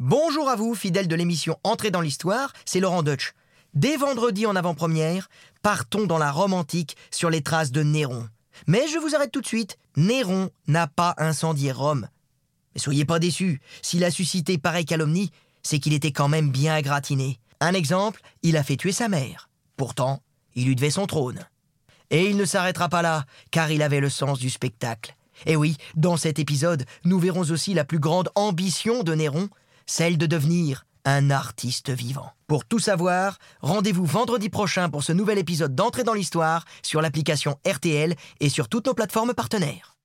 Bonjour à vous, fidèles de l'émission Entrée dans l'Histoire, c'est Laurent Deutsch. Dès vendredi en avant-première, partons dans la Rome antique sur les traces de Néron. Mais je vous arrête tout de suite, Néron n'a pas incendié Rome. Mais soyez pas déçus, s'il a suscité pareille calomnie, c'est qu'il était quand même bien agratiné. Un exemple, il a fait tuer sa mère. Pourtant, il lui devait son trône. Et il ne s'arrêtera pas là, car il avait le sens du spectacle. Et oui, dans cet épisode, nous verrons aussi la plus grande ambition de Néron, celle de devenir un artiste vivant. Pour tout savoir, rendez-vous vendredi prochain pour ce nouvel épisode d'entrée dans l'histoire sur l'application RTL et sur toutes nos plateformes partenaires.